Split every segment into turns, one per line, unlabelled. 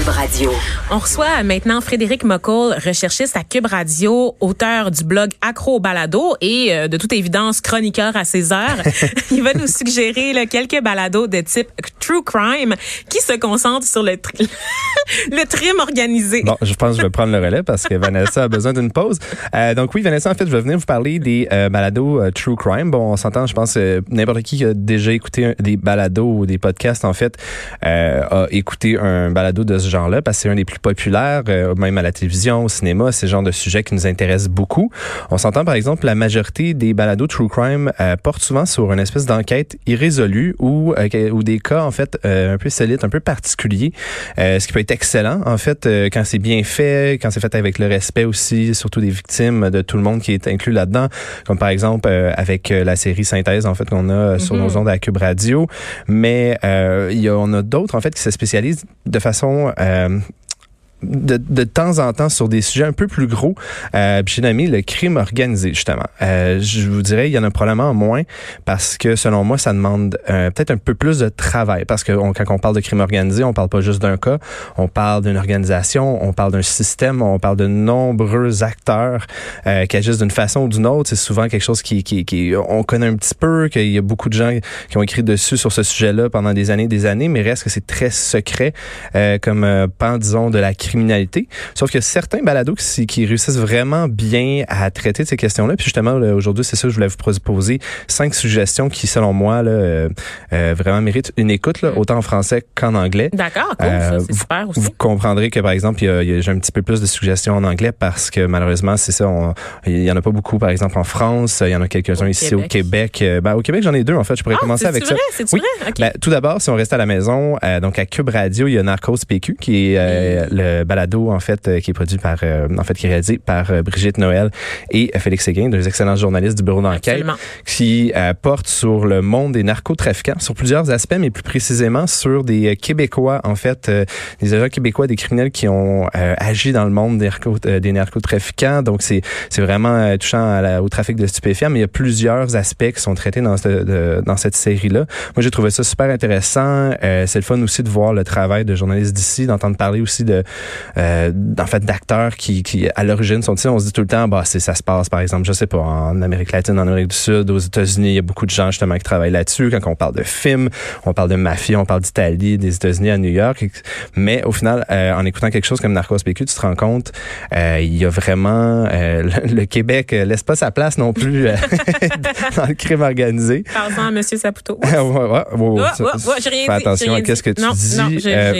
Cube Radio.
On reçoit maintenant Frédéric Moccol, recherchiste à Cube Radio, auteur du blog Accro balado et euh, de toute évidence chroniqueur à ses heures. Il va nous suggérer là, quelques balados de type true crime qui se concentrent sur le, tri- le crime organisé.
Bon, je pense que je vais prendre le relais parce que Vanessa a besoin d'une pause. Euh, donc oui, Vanessa, en fait, je vais venir vous parler des euh, balados euh, True Crime. Bon, on s'entend, je pense, n'importe qui qui a déjà écouté des balados ou des podcasts, en fait, a écouté un balado de ce genre-là parce que c'est un des plus populaires, même à la télévision, au cinéma, c'est le genre de sujet qui nous intéresse beaucoup. On s'entend, par exemple, la majorité des balados True Crime portent souvent sur une espèce d'enquête irrésolue ou, ou des cas, en fait, euh, un peu solides, un peu particuliers, euh, ce qui peut être excellent, en fait, euh, quand c'est bien fait, quand c'est fait avec le respect aussi, surtout des victimes, de tout le monde qui est inclus là-dedans, comme par exemple avec la série Synthèse, en fait, qu'on a sur
Mhm.
nos ondes à Cube Radio. Mais il y a, on a d'autres, en fait, qui se spécialisent de façon... de, de temps en temps sur des sujets un peu plus gros. Euh, j'ai nommé le crime organisé, justement. Euh, je vous dirais, il y en a probablement moins parce que, selon moi, ça demande euh, peut-être un peu plus de travail. Parce que on- quand on parle de crime organisé, on parle pas juste d'un cas, on parle d'une organisation, on parle d'un système, on parle de nombreux acteurs euh, qui agissent d'une façon ou d'une autre. C'est souvent quelque chose qui, qui, qui on connaît un petit peu, qu'il y a beaucoup de gens qui ont écrit dessus sur ce sujet-là pendant des années, des années, mais reste que c'est très secret euh, comme euh, pan, disons, de la criminalité. Sauf que certains balados qui, qui réussissent vraiment bien à traiter de ces questions-là. Puis justement, aujourd'hui, c'est ça que je voulais vous proposer. Cinq suggestions qui, selon moi, là, euh, euh, vraiment méritent une écoute, là, autant en français qu'en anglais.
D'accord, cool,
Euh,
ça, c'est super aussi.
Vous comprendrez que, par exemple, j'ai un petit peu plus de suggestions en anglais parce que malheureusement, c'est ça, on- il y en a pas beaucoup, par exemple, en France. Il y en a quelques-uns ici au
Québec.
Québec. Euh, Ben, au Québec, j'en ai deux, en fait. Je pourrais
Ah,
commencer avec ça.
vrai? C'est-tu
Oui.
vrai? OK.
Ben, tout d'abord, si on reste à la maison, euh, donc à Cube Radio, il y a Narcos PQ, qui est euh, le balado, en fait, euh, qui est produit par, euh, en fait, qui est réalisé par euh, Brigitte Noël et euh, Félix Séguin, deux excellents journalistes du bureau d'enquête qui euh, porte sur le monde des narcotrafiquants, sur plusieurs aspects, mais plus précisément sur des euh, Québécois, en fait, euh, des agents québécois, des criminels qui ont euh, agi dans le monde des, narco- euh, des narcotrafiquants. Donc, c'est c'est vraiment euh, touchant à la- au trafic de stupéfiants, mais il y a plusieurs aspects qui sont traités dans, ce- de- dans cette série-là. Moi, j'ai trouvé ça super intéressant. Euh, c'est le fun aussi de voir le travail de journalistes d'ici, d'entendre parler aussi de, euh, en fait, d'acteurs qui, qui, à l'origine, sont ici. On se dit tout le temps, bah, c'est, ça se passe, par exemple, je sais pas, en Amérique latine, en Amérique du Sud, aux États-Unis, il y a beaucoup de gens, justement, qui travaillent là-dessus. Quand on parle de films, on parle de mafia, on parle d'Italie, des États-Unis à New York. Mais au final, euh, en écoutant quelque chose comme Narcos PQ, tu te rends compte, euh, il y a vraiment, le, le Québec laisse pas sa place non plus dans le crime organisé.
Parlons à M. Saputo.
ouais, ouais, ouais, ouais, ça-
ouais, ouais, j'ai rien
fais attention à qu'est-ce que tu
non,
dis,
non,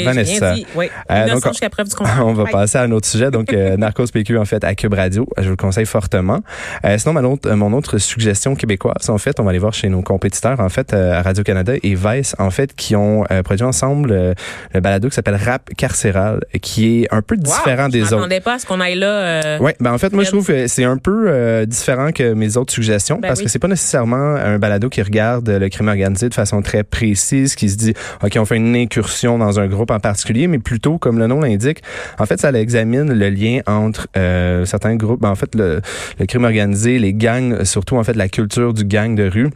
Vanessa.
rien dit. Oui.
Euh, donc,
jusqu'à preuve du
on va
Ouais.
passer à un autre sujet. Donc, euh, Narcos PQ, en fait, à Cube Radio. Je vous le conseille fortement. Euh, sinon, ma autre- mon autre suggestion québécoise, en fait, on va aller voir chez nos compétiteurs, en fait, euh, à Radio-Canada et Vice, en fait, qui ont euh, produit ensemble euh, le balado qui s'appelle Rap carcéral, qui est un peu différent
je
des autres.
m'attendais pas à ce qu'on aille là. euh,
Ouais, ben en fait, moi je trouve que c'est un peu euh, différent que mes autres suggestions
Ben
parce
oui.
que c'est pas nécessairement un balado qui regarde le crime organisé de façon très précise, qui se dit ok on fait une incursion dans un groupe en particulier, mais plutôt comme le nom l'indique, en fait ça examine le lien entre euh, certains groupes, ben, en fait le, le crime organisé, les gangs, surtout en fait la culture du gang de rue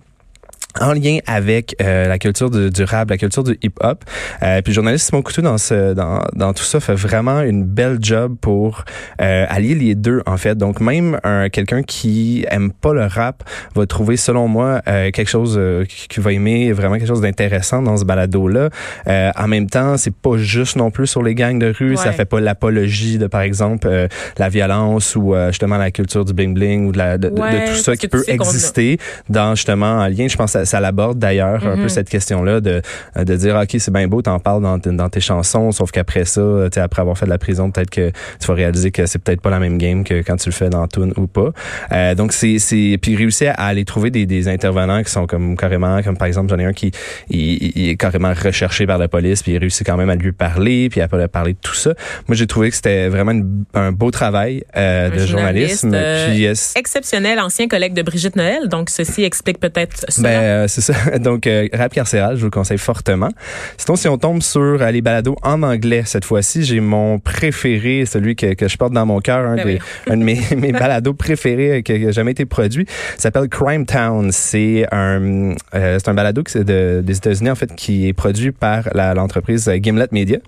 en lien avec euh, la culture du, du rap, la culture du hip-hop. Euh, puis le journaliste Simon Coutu dans, ce, dans, dans tout ça fait vraiment une belle job pour euh, allier les deux en fait. Donc même un quelqu'un qui aime pas le rap va trouver selon moi euh, quelque chose euh, qui va aimer vraiment quelque chose d'intéressant dans ce balado là. Euh, en même temps, c'est pas juste non plus sur les gangs de rue, ça
Ouais.
fait pas l'apologie de par exemple euh, la violence ou euh, justement la culture du bling bling ou de, la, de, de- tout ça qui peut exister dans justement en lien je pense à ça, ça l'aborde d'ailleurs un peu
Mhm.
cette question-là de de dire ok c'est bien beau t'en parles dans, dans tes chansons sauf qu'après ça après avoir fait de la prison peut-être que tu vas réaliser que c'est peut-être pas la même game que quand tu le fais dans Tune ou pas. Euh, donc c'est c'est puis réussir à aller trouver des, des intervenants qui sont comme carrément comme par exemple j'en ai un qui il, il est carrément recherché par la police puis il réussit quand même à lui parler puis à parler de tout ça. Moi j'ai trouvé que c'était vraiment une- un beau travail euh, de journalisme
euh,
puis
Exceptionnel, ancien collègue de Brigitte Noël, donc ceci explique peut-être
ben, euh, c'est ça. Donc, euh, Rap Carcéral, je vous le conseille fortement. Sinon, si on tombe sur euh, les balados en anglais cette fois-ci, j'ai mon préféré, celui que, que je porte dans mon cœur, un,
Ben
un de mes, mes balados préférés qui n'a jamais été produit. S'appelle Crime Town. C'est un, c'est un balado qui c'est de, des États-Unis, en fait, qui est produit par l'entreprise Gimlet Media,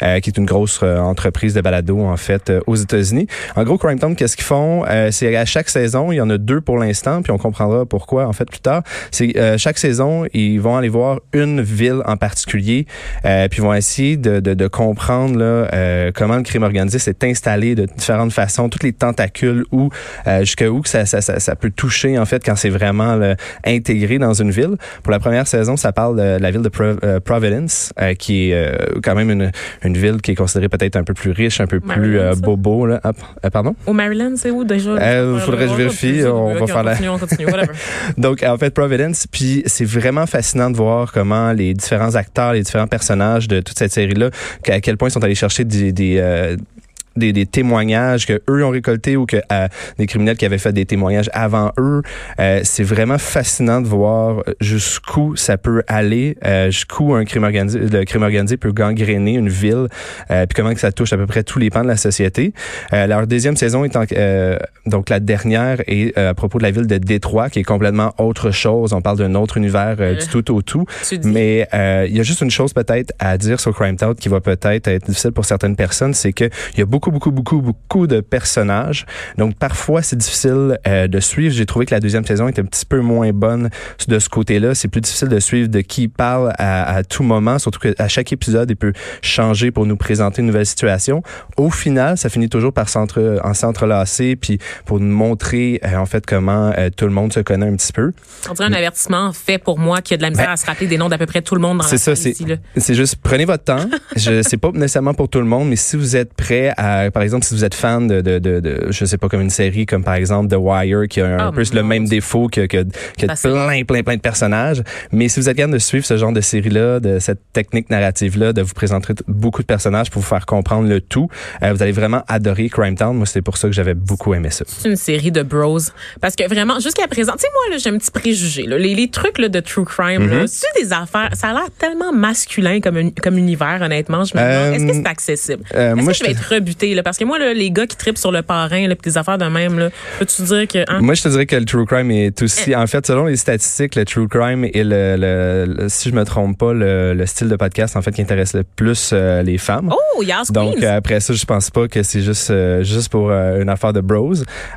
qui est une grosse entreprise de balado, en fait, aux États-Unis. En gros, Crime Town, qu'est-ce qu'ils font? C'est à chaque saison, il y en a deux pour l'instant, puis on comprendra pourquoi, en fait, plus tard. C'est euh, chaque saison, ils vont aller voir une ville en particulier, euh, puis ils vont essayer de, de, de comprendre là, euh, comment le crime organisé s'est installé de différentes façons, toutes les tentacules euh, jusqu'à où que ça, ça, ça, ça peut toucher en fait quand c'est vraiment là, intégré dans une ville. Pour la première saison, ça parle de la ville de Pro- Providence, qui est quand même une, une ville qui est considérée peut-être un peu plus riche, un peu plus
Maryland,
bobo. Là. Ah, pardon?
Au Maryland, c'est où déjà?
Euh, faudrait que je vérifie, on va faire la-
continue, on continue.
Donc, en fait, Providence, puis c'est vraiment fascinant de voir comment les différents acteurs, les différents personnages de toute cette série-là, à quel point ils sont allés chercher des... des euh, des, des témoignages que eux ont récoltés ou que euh, des criminels qui avaient fait des témoignages avant eux. Euh, c'est vraiment fascinant de voir jusqu'où ça peut aller, euh, jusqu'où un crime organisé, le crime organisé peut gangréner une ville, euh, puis comment que ça touche à peu près tous les pans de la société. Euh, leur deuxième saison est en- euh, donc la dernière est euh, à propos de la ville de Détroit, qui est complètement autre chose. On parle d'un autre univers euh, du tout au tout. Mais euh, il y a juste une chose peut-être à dire sur Crime Town qui va peut-être être difficile pour certaines personnes, c'est que il y a beaucoup, beaucoup, beaucoup, beaucoup de personnages. Donc parfois c'est difficile euh, de suivre. J'ai trouvé que la deuxième saison était un petit peu moins bonne de ce côté-là. C'est plus difficile de suivre de qui parle à, à tout moment, surtout qu'à chaque épisode, il peut changer pour nous présenter une nouvelle situation. Au final, ça finit toujours par s'entre, en s'entrelacer, puis pour nous montrer euh, en fait comment euh, tout le monde se connaît un petit peu.
On dirait un avertissement fait pour moi qui a de la misère
Ben,
à se rappeler des noms d'à peu près tout le monde dans
C'est ça, c'est c'est juste prenez votre temps. Je c'est pas nécessairement pour tout le monde, mais si vous êtes prêt à par exemple si vous êtes fan de de de, de je sais pas comme une série comme par exemple The Wire qui a un
Oh,
peu le même défaut que que, que plein plein plein de personnages, mais si vous êtes capable de suivre ce genre de série là, de cette technique narrative là, de vous présenter beaucoup de personnages pour vous faire comprendre le tout, euh, vous allez vraiment adorer Crime Town. Moi, c'est pour ça que j'avais beaucoup aimé ça.
C'est une série de bros. Parce que vraiment, jusqu'à présent, tu sais, moi, là, j'ai un petit préjugé. Là. Les, les trucs là, de true crime,
Mm-hmm.
là, c'est des affaires. Ça a l'air tellement masculin comme, un- comme univers, honnêtement. Je me demande,
Euh,
est-ce que c'est accessible?
euh,
est-ce que je vais être rebuté? Là? Parce que moi, là, les gars qui tripent sur le parrain, là, pis des affaires de même, là, peux-tu dire que. hein?
Moi, je te dirais que le true crime est aussi, en fait, selon les statistiques, le true crime est le, le- le- si je me trompe pas, le, le style de podcast en fait qui intéresse le plus euh, les femmes.
Oh, Yas
Donc
Queens!
euh, après ça, je pense pas que c'est juste euh, juste pour euh, une affaire de bros.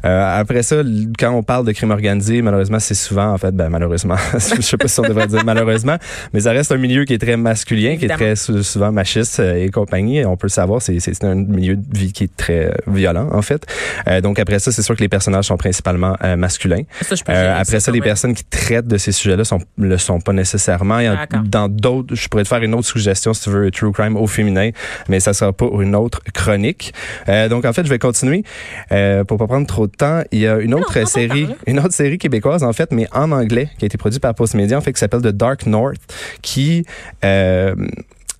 Euh, après ça, quand on parle de crime organisé, malheureusement, c'est souvent en fait, ben malheureusement, je sais pas si on devrait dire malheureusement, mais ça reste un milieu qui est très masculin, qui est très sou- souvent machiste et compagnie. On peut le savoir, c'est c'est un milieu qui est très euh, violent en fait. Euh, donc après ça, c'est sûr que les personnages sont principalement euh, masculins.
Ça, je
Euh, après ça, les
même.
personnes qui traitent de ces sujets-là sont le sont pas nécessairement. Il y a-
D'accord.
dans d'autres, je pourrais te faire une autre suggestion si tu veux true crime au féminin, mais ça sera pas une autre chronique. Euh, donc en fait, je vais continuer euh, pour pas prendre trop de temps. Il y a une autre série, une autre série québécoise en fait, mais en anglais, qui a été produite par Postmedia, en fait, qui s'appelle The Dark North, qui euh,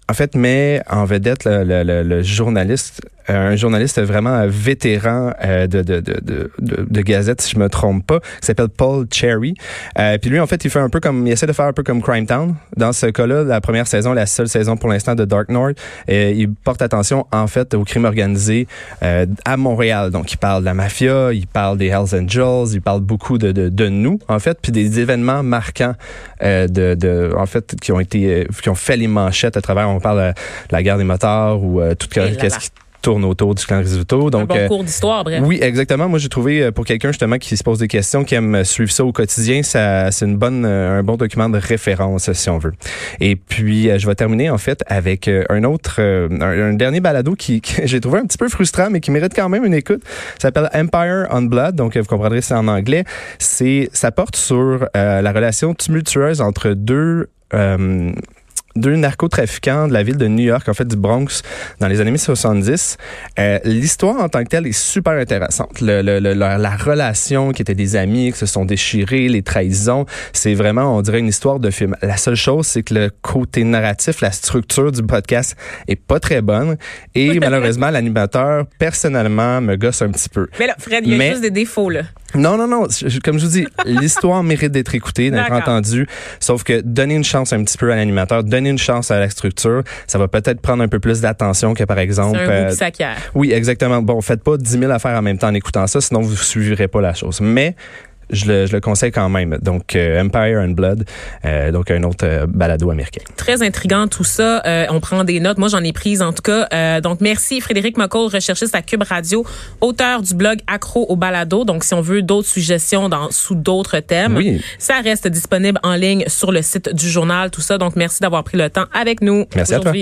en fait, met en vedette le, le- le- le journaliste, un journaliste vraiment euh, vétéran euh, de, de, de, de, Gazette, si je me trompe pas, qui s'appelle Paul Cherry. Euh, puis lui, en fait, il fait un peu comme, il essaie de faire un peu comme Crime Town. Dans ce cas-là, la première saison, la seule saison pour l'instant de Dark North, euh, il porte attention, en fait, au crime organisé euh, à Montréal. Donc, il parle de la mafia, il parle des Hells Angels, il parle beaucoup de, de, de nous, en fait, puis des événements marquants euh, de, de, en fait, qui ont été, euh, qui ont fait les manchettes à travers, on parle de la guerre des motards ou euh, tout qu'est-ce qui tourne autour du clan Rizzuto. Donc,
un bon
euh,
cours d'histoire, bref.
oui, exactement. Moi, j'ai trouvé euh, pour quelqu'un justement qui se pose des questions, qui aime suivre ça au quotidien, ça, c'est une bonne, euh, un bon document de référence si on veut. Et puis, euh, je vais terminer en fait avec euh, un autre, euh, un, un dernier balado qui, que j'ai trouvé un petit peu frustrant, mais qui mérite quand même une écoute. Ça s'appelle Empire on Blood, donc euh, vous comprendrez c'est en anglais. C'est, ça porte sur euh, la relation tumultueuse entre deux. euh, deux narcotrafiquants de la ville de New York, en fait du Bronx, dans les années 70. Euh, L'histoire en tant que telle est super intéressante. Le, le- le- la, la relation qui étaient des amis, qui se sont déchirés, les trahisons, c'est vraiment, on dirait, une histoire de film. La seule chose, c'est que le côté narratif, la structure du podcast est pas très bonne. Et malheureusement, l'animateur, personnellement, me gosse un petit peu.
Mais là, Fred, il y a
Mais-
juste des défauts, là.
Non, non, non. je- Comme je vous dis, l'histoire mérite d'être écoutée, d'être entendue. Sauf que donner une chance un petit peu à l'animateur, donner une chance à la structure, ça va peut-être prendre un peu plus d'attention que par exemple.
Un
euh,
goût qui s'acquiert.
oui, exactement. Bon, faites pas 10 000 affaires en même temps en écoutant ça, sinon vous suivrez pas la chose. Mais je le, je le conseille quand même. Donc, euh, Empire and Blood, euh, donc un autre euh, balado américain.
Très intriguant tout ça. On prend des notes. Moi, j'en ai prises en tout cas. Donc, merci Frédéric McCall, recherchiste à Cube Radio, auteur du blog Accro au balado. Donc, si on veut d'autres suggestions dans, sous d'autres thèmes,
Oui.
ça reste disponible en ligne sur le site du journal, tout ça. Donc, merci d'avoir pris le temps avec nous
Merci à toi.